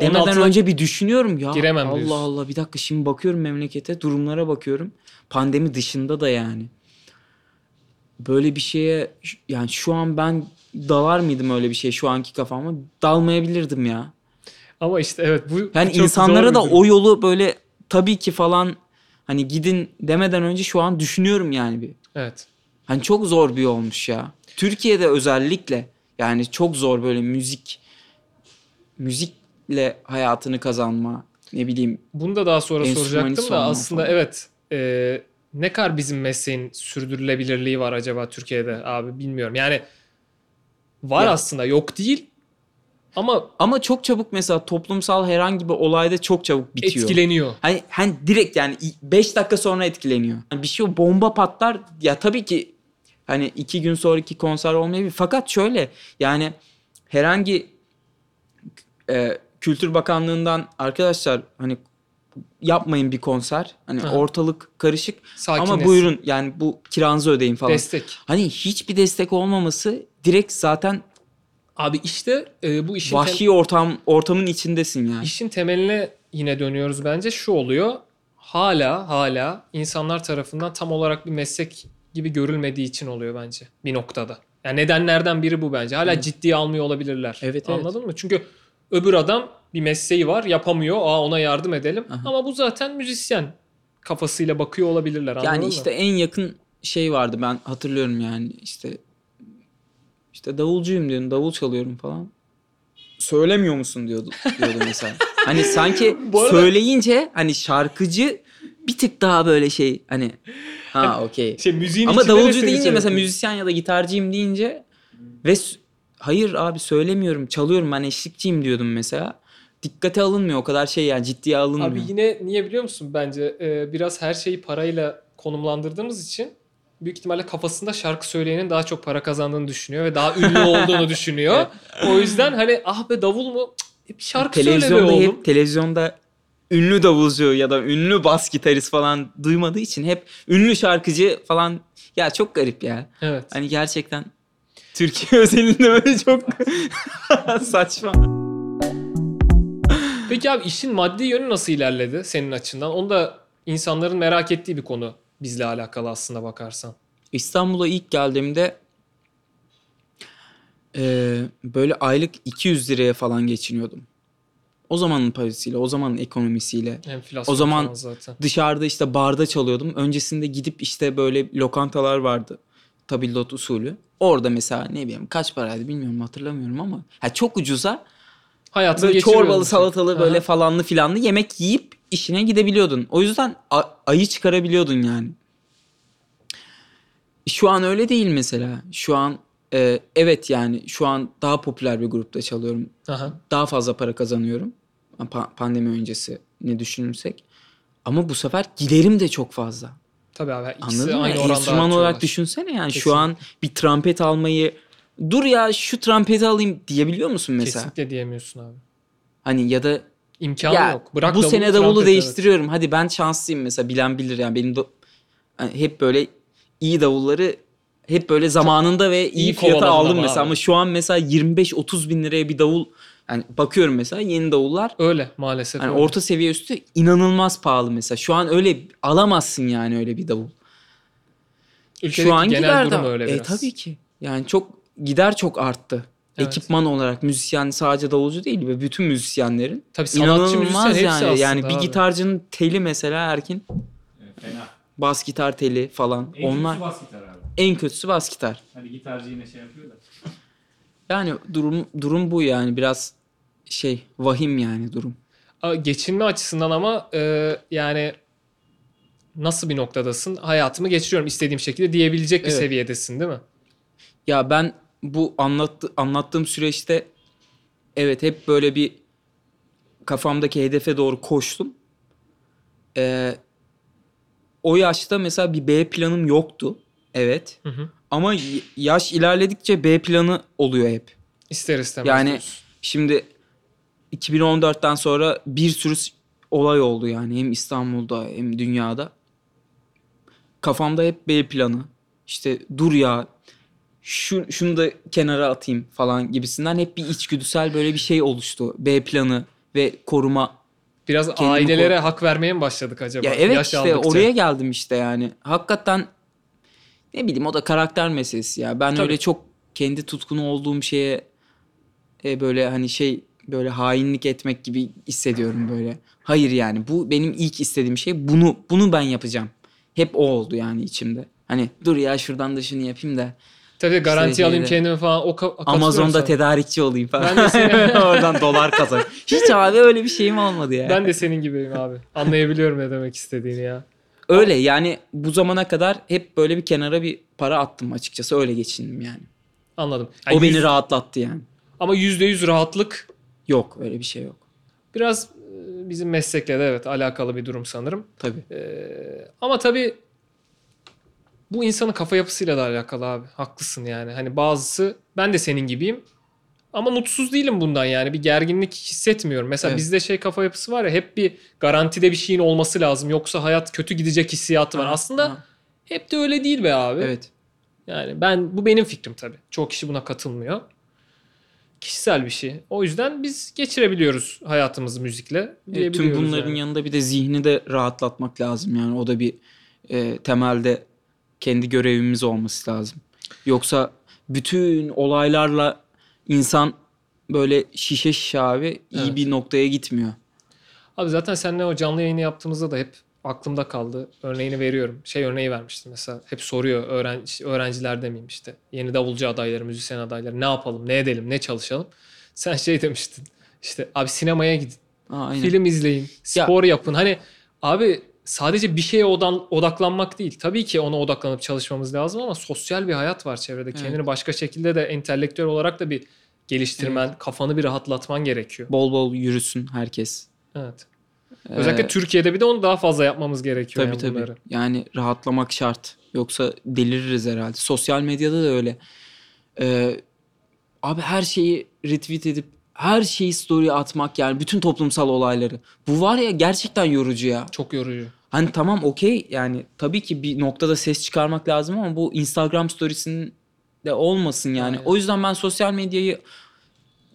demeden önce bir düşünüyorum ya. giremem Allah diyorsun. Allah bir dakika şimdi bakıyorum memlekete durumlara bakıyorum. Pandemi dışında da yani. Böyle bir şeye yani şu an ben dalar mıydım öyle bir şey şu anki kafama? Dalmayabilirdim ya. Ama işte evet bu Yani insanlara da o yolu böyle tabii ki falan hani gidin demeden önce şu an düşünüyorum yani bir. Evet. Hani çok zor bir yolmuş ya. Türkiye'de özellikle yani çok zor böyle müzik müzikle hayatını kazanma ne bileyim Bunu da daha sonra soracaktım da aslında falan. evet e, ne kadar bizim mesleğin sürdürülebilirliği var acaba Türkiye'de abi bilmiyorum. Yani var Ya. aslında yok değil ama ama çok çabuk mesela toplumsal herhangi bir olayda çok çabuk bitiyor. etkileniyor. Hani, hani direkt yani 5 dakika sonra etkileniyor. Yani bir şey bomba patlar ya tabii ki hani iki gün sonraki konser olmayabilir. Fakat şöyle yani herhangi e, Kültür Bakanlığı'ndan arkadaşlar hani yapmayın bir konser. Hani Aha. ortalık karışık ama Sakinleşsin. buyurun yani bu kiranızı ödeyin falan. Destek. hani hiçbir destek olmaması direkt zaten Abi işte e, bu işin vahşi ortam ortamın içindesin yani. işin temeline yine dönüyoruz bence şu oluyor. Hala hala insanlar tarafından tam olarak bir meslek gibi görülmediği için oluyor bence bir noktada. Yani nedenlerden biri bu bence. Hala ciddiye almıyor olabilirler. Evet, evet. Anladın mı? Çünkü öbür adam bir mesleği var, yapamıyor. Aa ona yardım edelim. Aha. Ama bu zaten müzisyen kafasıyla bakıyor olabilirler. Yani mı? işte en yakın şey vardı ben hatırlıyorum yani işte işte davulcuyum diyorum davul çalıyorum falan. Söylemiyor musun diyordu diyordu mesela. hani sanki arada- söyleyince hani şarkıcı bir tık daha böyle şey hani ha okey. şey müziğin Ama davulcu deyince mesela söyletiyor. müzisyen ya da gitarcıyım deyince ve hayır abi söylemiyorum çalıyorum ben eşlikçiyim diyordum mesela. Dikkate alınmıyor o kadar şey yani ciddiye alınmıyor. Abi yine niye biliyor musun bence Ee, biraz her şeyi parayla konumlandırdığımız için büyük ihtimalle kafasında şarkı söyleyenin daha çok para kazandığını düşünüyor ve daha ünlü olduğunu düşünüyor. O yüzden hani ah be davul mu? Cık, bir şarkı söyle be televizyonda oğlum. hep televizyonda ünlü davulcu ya da ünlü bas gitarist falan duymadığı için hep ünlü şarkıcı falan ya çok garip ya. Evet. Hani gerçekten Türkiye özelinde böyle çok saçma. Peki abi işin maddi yönü nasıl ilerledi senin açından? Onu da insanların merak ettiği bir konu bizle alakalı aslında bakarsan. İstanbul'a ilk geldiğimde eee, böyle aylık 200 liraya falan geçiniyordum. O zamanın parasıyla, o zamanın ekonomisiyle. Enflasyon O zaman- zaten. Dışarıda işte barda çalıyordum. Öncesinde gidip işte böyle lokantalar vardı. Tabildot usulü. Orada mesela ne bileyim kaç paraydı bilmiyorum hatırlamıyorum ama ha çok ucuza Hayatını böyle çorbalı salatalı böyle Aha. falanlı filanlı yemek yiyip işine gidebiliyordun. O yüzden ayı çıkarabiliyordun yani. Şu an öyle değil mesela. Şu an e, evet yani şu an daha popüler bir grupta çalıyorum. Aha. Daha fazla para kazanıyorum. Pa- pandemi öncesi ne düşünürsek. Ama bu sefer giderim de çok fazla. Tabii abi Anladın mı? aynı Enstrüman olarak düşünsene yani Kesinlikle. şu an bir trompet almayı dur ya şu trompeti alayım diyebiliyor musun mesela? Kesinlikle diyemiyorsun abi. Hani ya da İmkanı ya yok. Bırak bu sene davulu değiştiriyorum. Hadi ben şanslıyım mesela bilen bilir yani benim de hani hep böyle iyi davulları hep böyle zamanında ve iyi, iyi fiyata aldım mesela abi. ama şu an mesela 25-30 bin liraya bir davul yani bakıyorum mesela yeni davullar Evet. Öyle maalesef. hani öyle. orta seviye üstü inanılmaz pahalı mesela. Şu an öyle alamazsın yani öyle bir davul. Ülkedeki Şu an genel gider durum öyle E biraz. tabii ki. Yani çok gider çok arttı. Evet. Ekipman olarak müzisyen sadece davulcu değil ve bütün müzisyenlerin Tabii sanatçı müzisyen inanılmaz hepsi yani. aslında Yani bir abi. gitarcının teli mesela Erkin Fena. bas gitar teli falan En onlar kötüsü bas gitar abi. en kötüsü bas gitar. Hadi gitarcı yine şey yapıyor da. Yani durum durum bu yani biraz şey vahim yani durum. Geçinme açısından ama e, yani nasıl bir noktadasın? Hayatımı geçiriyorum istediğim şekilde diyebilecek bir Evet. seviyedesin değil mi? Ya ben bu anlattı, anlattığım süreçte evet hep böyle bir kafamdaki hedefe doğru koştum. Ee, o yaşta mesela bir B planım yoktu. Evet. Hı hı. Ama yaş ilerledikçe B planı oluyor hep. İster istemez. Yani diyorsun. şimdi 2014'ten sonra bir sürü olay oldu yani hem İstanbul'da hem dünyada. Kafamda hep B planı. İşte dur ya şu, şunu da kenara atayım falan gibisinden hep bir içgüdüsel böyle bir şey oluştu. B planı ve koruma. biraz kendimi ailelere hak vermeye mi başladık acaba? Ya evet Yaş işte aldıkça. oraya geldim işte yani. Hakikaten ne bileyim o da karakter meselesi ya. Ben Tabii. öyle çok kendi tutkunu olduğum şeye e, böyle hani şey böyle hainlik etmek gibi hissediyorum böyle. Hayır yani bu benim ilk istediğim şey. Bunu bunu ben yapacağım. Hep o oldu yani içimde. Hani dur ya şuradan da şunu yapayım da Tabii garanti İşte alayım kendimi falan. O ka- Amazon'da sana. tedarikçi olayım falan. Ben de seni- Oradan dolar kazan. Hiç abi öyle bir şeyim olmadı ya. Ben de senin gibiyim abi. Anlayabiliyorum ne demek istediğini ya. Öyle yani bu zamana kadar hep böyle bir kenara bir para attım açıkçası öyle geçindim yani. Anladım. o Yani beni yüz- rahatlattı yani. Ama %100 rahatlık Yok öyle bir şey yok. biraz e, bizim meslekle de evet alakalı bir durum sanırım. Tabii. Ee, ama tabii bu insanın kafa yapısıyla da alakalı abi. Haklısın yani. Hani bazısı ben de senin gibiyim. Ama mutsuz değilim bundan yani. Bir gerginlik hissetmiyorum. Mesela Evet. bizde şey kafa yapısı var ya hep bir garantide bir şeyin olması lazım. Yoksa hayat kötü gidecek hissiyatı var. Ha, Aslında ha. hep de öyle değil be abi. Evet. Yani ben bu benim fikrim tabii. Çoğu kişi buna katılmıyor. Kişisel bir şey. O yüzden biz geçirebiliyoruz hayatımızı müzikle. Evet, tüm bunların yani. yanında bir de zihni de rahatlatmak lazım yani. O da bir e, temelde kendi görevimiz olması lazım. Yoksa bütün olaylarla insan böyle şişe şişe abi iyi Evet. bir noktaya gitmiyor. Abi zaten seninle o canlı yayını yaptığımızda da hep aklımda kaldı. Örneğini veriyorum. Şey örneği vermiştim mesela. Hep soruyor öğrenci, öğrenciler demeyeyim işte. Yeni davulcu adayları, müzisyen adayları ne yapalım, ne edelim, ne çalışalım. Sen şey demiştin. İşte abi sinemaya gidin, Ha, aynen. film izleyin, spor yapın. Hani abi sadece bir şeye odan, odaklanmak değil. Tabii ki ona odaklanıp çalışmamız lazım ama sosyal bir hayat var çevrede. Evet. Kendini başka şekilde de entelektüel olarak da bir geliştirmen, kafanı bir rahatlatman gerekiyor. Bol bol yürüsün herkes. Evet. Özellikle Ee, Türkiye'de bir de onu daha fazla yapmamız gerekiyor. Tabii yani tabii. Yani rahatlamak şart. Yoksa deliririz herhalde. Sosyal medyada da öyle. Ee, abi her şeyi retweet edip her şeyi story atmak yani bütün toplumsal olayları. Bu var ya gerçekten yorucu ya. Çok yorucu. Hani tamam okey yani tabii ki bir noktada ses çıkarmak lazım ama bu Instagram storiesinin de olmasın yani. Aynen. O yüzden ben sosyal medyayı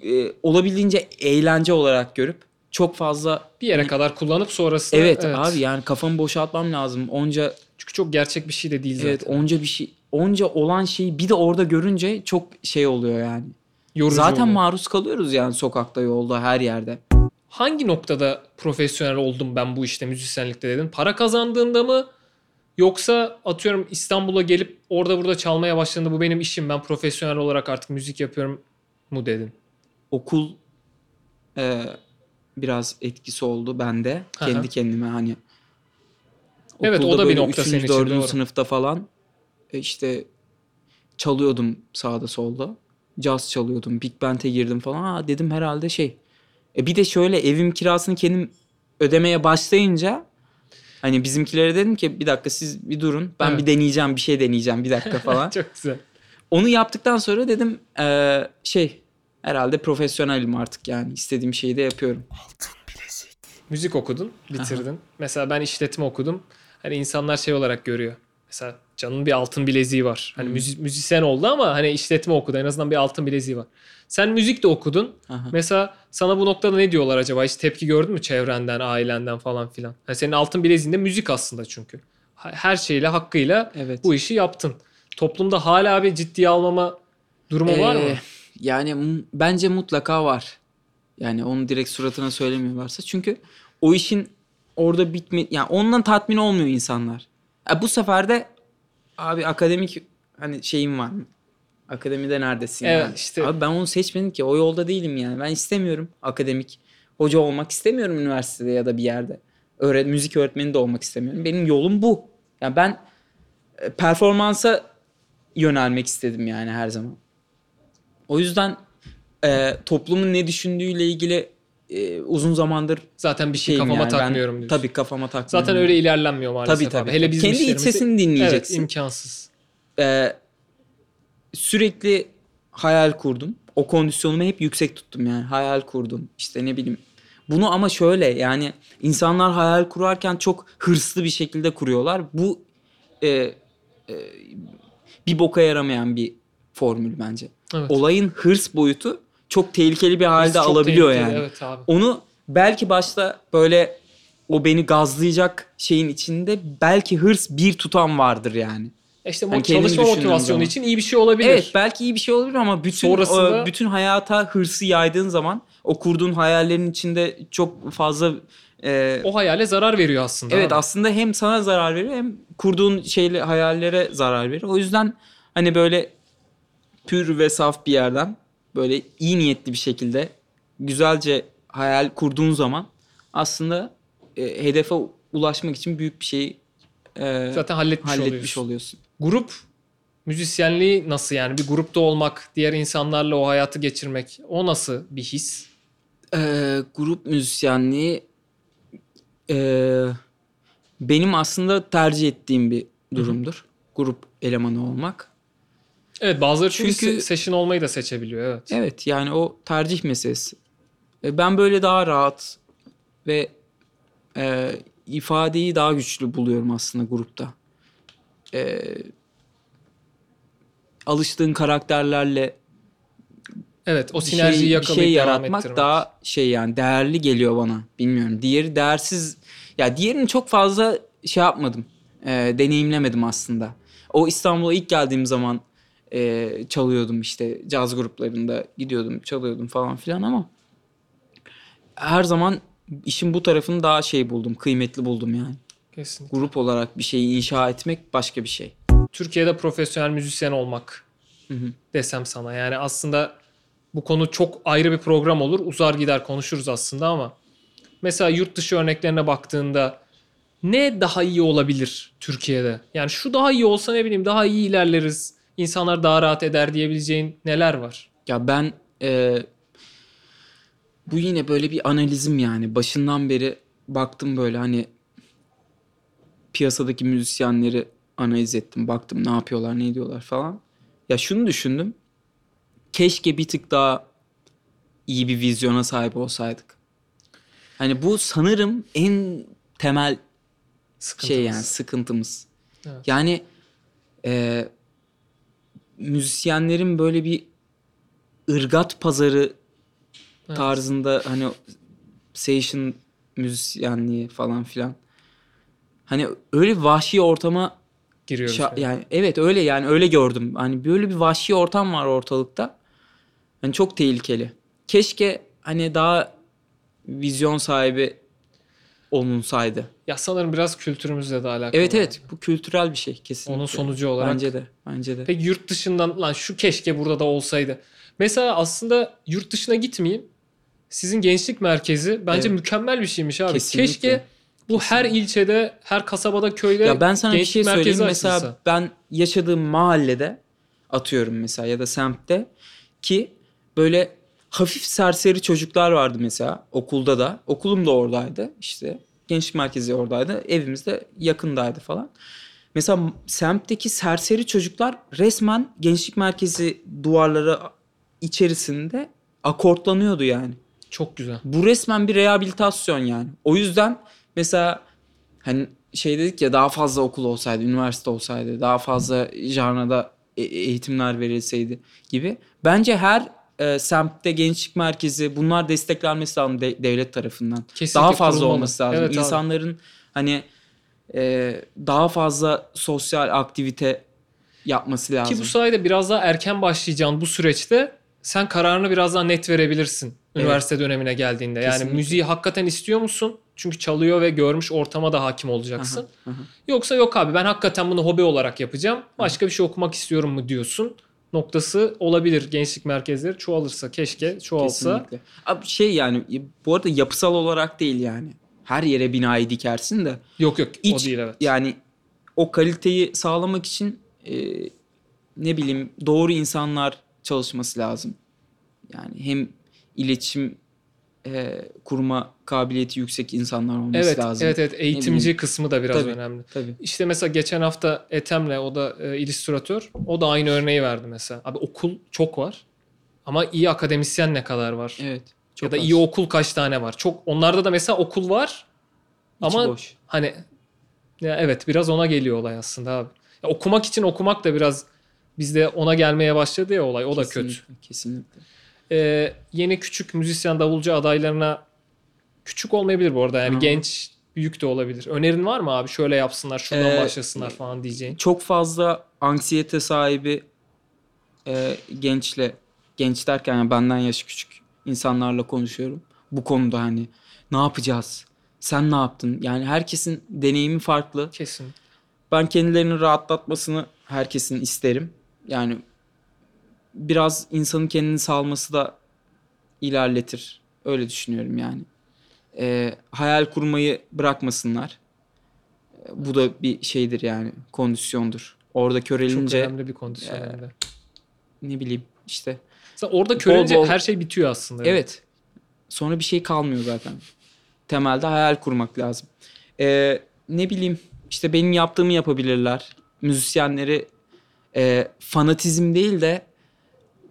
e, olabildiğince eğlence olarak görüp çok fazla Bir yere kadar kullanıp sonrasında evet, abi yani kafamı boşaltmam lazım. Onca Çünkü çok gerçek bir şey de değil zaten. evet onca bir şey onca olan şeyi bir de orada görünce çok şey oluyor yani. Yorucu Zaten oluyor. maruz kalıyoruz yani sokakta, yolda, her yerde. Hangi noktada profesyonel oldum ben bu işte müzisyenlikte dedin? Para kazandığında mı? Yoksa atıyorum İstanbul'a gelip orada burada çalmaya başladığında bu benim işim ben profesyonel olarak artık müzik yapıyorum mu dedin? Okul e, biraz etkisi oldu bende. Kendi kendime hani. Evet, o da bir nokta üçüncü, senin için, dördüncü doğru. sınıfta falan e, işte çalıyordum sağda solda. Caz çalıyordum. Big Band'e girdim falan. Ha, dedim herhalde şey. E bir de şöyle evim kirasını kendim ödemeye başlayınca hani bizimkilere dedim ki bir dakika siz bir durun. Ben Evet. bir deneyeceğim bir şey deneyeceğim bir dakika falan. Çok güzel. Onu yaptıktan sonra dedim eee, şey herhalde profesyonelim artık yani istediğim şeyi de yapıyorum. Müzik okudun, bitirdin. Mesela ben işletme okudum. Hani insanlar şey olarak görüyor. Mesela Can'ın bir altın bileziği var. Hani müzi- müzisyen oldu ama hani işletme okudu. En azından bir altın bileziği var. Sen müzik de okudun. Aha. Mesela sana bu noktada ne diyorlar acaba? Hiç tepki gördün mü çevrenden, ailenden falan filan? Hani senin altın bileziğinde müzik aslında çünkü. Her şeyle hakkıyla Evet. bu işi yaptın. Toplumda hala bir ciddiye almama durumu var mı? Ee, Yani bence mutlaka var. Yani onu direkt suratına söylemiyorlarsa. Çünkü o işin orada bitme yani ondan tatmin olmuyor insanlar. Ya bu sefer de abi akademik hani şeyim var mı? Akademide neredesin Evet, yani? işte- Abi ben onu seçmedim ki. O yolda değilim yani. Ben istemiyorum akademik hoca olmak istemiyorum üniversitede ya da bir yerde. Öğret müzik öğretmeni de olmak istemiyorum. Benim yolum bu. Yani ben e, performansa yönelmek istedim yani her zaman. O yüzden e, toplumun ne düşündüğüyle ilgili e, uzun zamandır Zaten bir şey kafama yani. Ben- takmıyorum diyorsun. Tabii kafama takmıyorum. Zaten öyle ilerlenmiyor maalesef Tabii, tabii, abi. Hele bizim Kendi iç sesini dinleyeceksin. Evet imkansız. E, sürekli hayal kurdum. O kondisyonumu hep yüksek tuttum yani. Hayal kurdum. İşte ne bileyim. Bunu ama şöyle yani insanlar hayal kurarken çok hırslı bir şekilde kuruyorlar. Bu e, e, bir boka yaramayan bir formül bence. Evet. Olayın hırs boyutu çok tehlikeli bir halde Çok alabiliyor tehlikeli, yani. Evet abi. Onu belki başta böyle o beni gazlayacak şeyin içinde belki hırs bir tutan vardır yani. E İşte kendimi çalışma motivasyonu zaman. için iyi bir şey olabilir. Evet belki iyi bir şey olabilir ama bütün Sonrasında- o- bütün hayata hırsı yaydığın zaman o kurduğun hayallerin içinde çok fazla e, O hayale zarar veriyor aslında. evet abi. aslında hem sana zarar veriyor hem kurduğun şeyle hayallere zarar veriyor. O yüzden hani böyle pür ve saf bir yerden böyle iyi niyetli bir şekilde güzelce hayal kurduğun zaman aslında e, hedefe ulaşmak için büyük bir şeyi e, Zaten halletmiş, halletmiş oluyorsun. oluyorsun. Grup müzisyenliği nasıl yani? Bir grupta olmak, diğer insanlarla o hayatı geçirmek. O nasıl bir his? Ee, grup müzisyenliği ee, benim aslında tercih ettiğim bir durumdur. Grup elemanı olmak. Evet bazıları çünkü, Çünkü- se- session olmayı da seçebiliyor. Evet. Evet yani o tercih meselesi. E, Ben böyle daha rahat ve e, ifadeyi daha güçlü buluyorum aslında grupta. E, alıştığın karakterlerle Evet o sinerjiyi şey, yakalayıp şey yaratmak ettirmek. daha şey yani değerli geliyor bana. Bilmiyorum. Diğeri değersiz. Ya diğerini çok fazla şey yapmadım. E, deneyimlemedim aslında. O İstanbul'a ilk geldiğim zaman e, çalıyordum işte caz gruplarında gidiyordum çalıyordum falan filan ama her zaman işin bu tarafını daha şey buldum. Kıymetli buldum yani. Kesinlikle. Grup olarak bir şeyi inşa etmek başka bir şey. Türkiye'de profesyonel müzisyen olmak Hı hı. desem sana. Yani aslında bu konu çok ayrı bir program olur. Uzar gider konuşuruz aslında ama mesela yurt dışı örneklerine baktığında ne daha iyi olabilir Türkiye'de? Yani şu daha iyi olsa ne bileyim daha iyi ilerleriz. İnsanlar daha rahat eder diyebileceğin neler var? Ya ben e, bu yine böyle bir analizim yani. Başından beri baktım böyle hani piyasadaki müzisyenleri analiz ettim. Baktım ne yapıyorlar, ne ediyorlar falan. Ya şunu düşündüm. Keşke bir tık daha iyi bir vizyona sahip olsaydık. Hani bu sanırım en temel Sıkıntımız. şey yani sıkıntımız. Evet. Yani e, müzisyenlerin böyle bir ırgat pazarı Evet. tarzında hani session müzisyenliği falan filan. Hani öyle bir vahşi ortama Giriyoruz. şa- yani. yani evet öyle yani öyle gördüm. Hani böyle bir vahşi ortam var ortalıkta. Hani çok tehlikeli. Keşke hani daha vizyon sahibi olunsaydı. Ya sanırım biraz kültürümüzle de alakalı. Evet evet bu kültürel bir şey kesinlikle. Onun sonucu olarak. Bence de. Bence de. Peki yurt dışından lan şu keşke burada da olsaydı. Mesela aslında yurt dışına gitmeyeyim. Sizin gençlik merkezi bence Evet. mükemmel bir şeymiş abi. Kesinlikle. Keşke bu her ilçede, her kasabada, köyde Ya ben sana bir şey söyleyeyim. Mesela açılsa. ben yaşadığım mahallede atıyorum mesela ya da semtte ki böyle hafif serseri çocuklar vardı mesela okulda da. Okulum da oradaydı işte. Gençlik merkezi oradaydı. Evimiz de yakındaydı falan. Mesela semtteki serseri çocuklar resmen gençlik merkezi duvarları içerisinde akortlanıyordu yani. Çok güzel. Bu resmen bir rehabilitasyon yani. O yüzden mesela hani şey dedik ya daha fazla okul olsaydı, üniversite olsaydı, daha fazla jarnada e- eğitimler verilseydi gibi. Bence her e, semtte gençlik merkezi bunlar desteklenmesi lazım de- devlet tarafından. Kesinlikle daha fazla kurulmalı. olması lazım. Evet abi. İnsanların hani e, daha fazla sosyal aktivite yapması lazım. Ki bu sayede biraz daha erken başlayacağın bu süreçte sen kararını biraz daha net verebilirsin. Evet. Üniversite dönemine geldiğinde. Yani Kesinlikle. müziği hakikaten istiyor musun? Çünkü çalıyor ve görmüş ortama da hakim olacaksın. Aha, aha. Yoksa yok abi ben hakikaten bunu hobi olarak yapacağım. Başka bir şey okumak istiyorum mu diyorsun. Noktası olabilir gençlik merkezleri çoğalırsa keşke çoğalsa. Kesinlikle. Abi şey yani bu arada yapısal olarak değil yani. Her yere binayı dikersin de Yok yok o İç- değil evet. yani o kaliteyi sağlamak için e, ne bileyim doğru insanlar çalışması lazım. Yani hem iletişim e, kurma kabiliyeti yüksek insanlar olması Evet, lazım. evet evet eğitimci kısmı da biraz Tabii. önemli. Tabii. İşte mesela geçen hafta Ethem'le o da e, illüstratör. O da aynı örneği verdi mesela. Abi okul çok var. Ama iyi akademisyen ne kadar var? Evet. ya Çok da az. iyi okul kaç tane var? Çok onlarda da mesela okul var. İçi Ama boş. hani ya evet biraz ona geliyor olay aslında abi. Ya okumak için okumak da biraz bizde ona gelmeye başladı ya olay. O da kötü. Kesinlikle, Ee, yeni küçük müzisyen davulcu adaylarına küçük olmayabilir bu arada yani Hı. genç büyük de olabilir. Önerin var mı abi? Şöyle yapsınlar, şuradan Ee, başlasınlar falan diyeceğin. çok fazla anksiyete sahibi e, gençle genç derken yani benden yaşı küçük insanlarla konuşuyorum. Bu konuda hani ne yapacağız? Sen ne yaptın? Yani herkesin deneyimi farklı. Kesin. Ben kendilerini rahatlatmasını herkesin isterim. Yani biraz insanın kendini salması da ilerletir. Öyle düşünüyorum yani. E, hayal kurmayı bırakmasınlar. E, Bu da bir şeydir yani kondisyondur. Orada Çok körelince önemli bir kondisyon de. ne bileyim işte Mesela orada körelince bol- her şey bitiyor aslında. evet. Sonra bir şey kalmıyor zaten. Temelde hayal kurmak lazım. Ee, ne bileyim işte benim yaptığımı yapabilirler. Müzisyenleri e, fanatizm değil de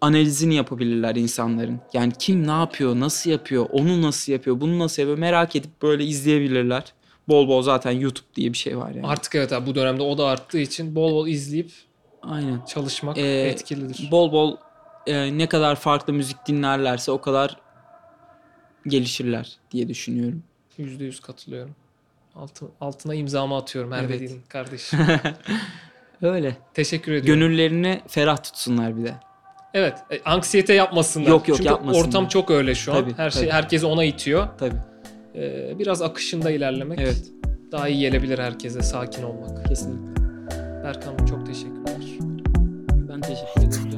analizini yapabilirler insanların. Yani kim ne yapıyor, nasıl yapıyor, onu nasıl yapıyor, bunu nasıl yapıyor merak edip böyle izleyebilirler. Bol bol zaten YouTube diye bir şey var yani. Artık evet abi bu dönemde o da arttığı için bol bol izleyip Aynen. çalışmak Ee, etkilidir. Bol bol e, ne kadar farklı müzik dinlerlerse o kadar gelişirler diye düşünüyorum. Yüzde yüz katılıyorum. Altı, altına imzamı atıyorum her Evet. dediğin kardeşim. Öyle. Teşekkür ediyorum. Gönüllerini ferah tutsunlar bir de. Evet. e, anksiyete yapmasınlar. Yok, yok, Çünkü yapmasınlar. ortam çok öyle şu an. Tabii, Her şey tabii. herkesi ona itiyor. Tabii. Ee, biraz akışında ilerlemek Evet. daha iyi gelebilir herkese. Sakin olmak. Kesinlikle. Berkan çok teşekkürler. Ben teşekkür ederim.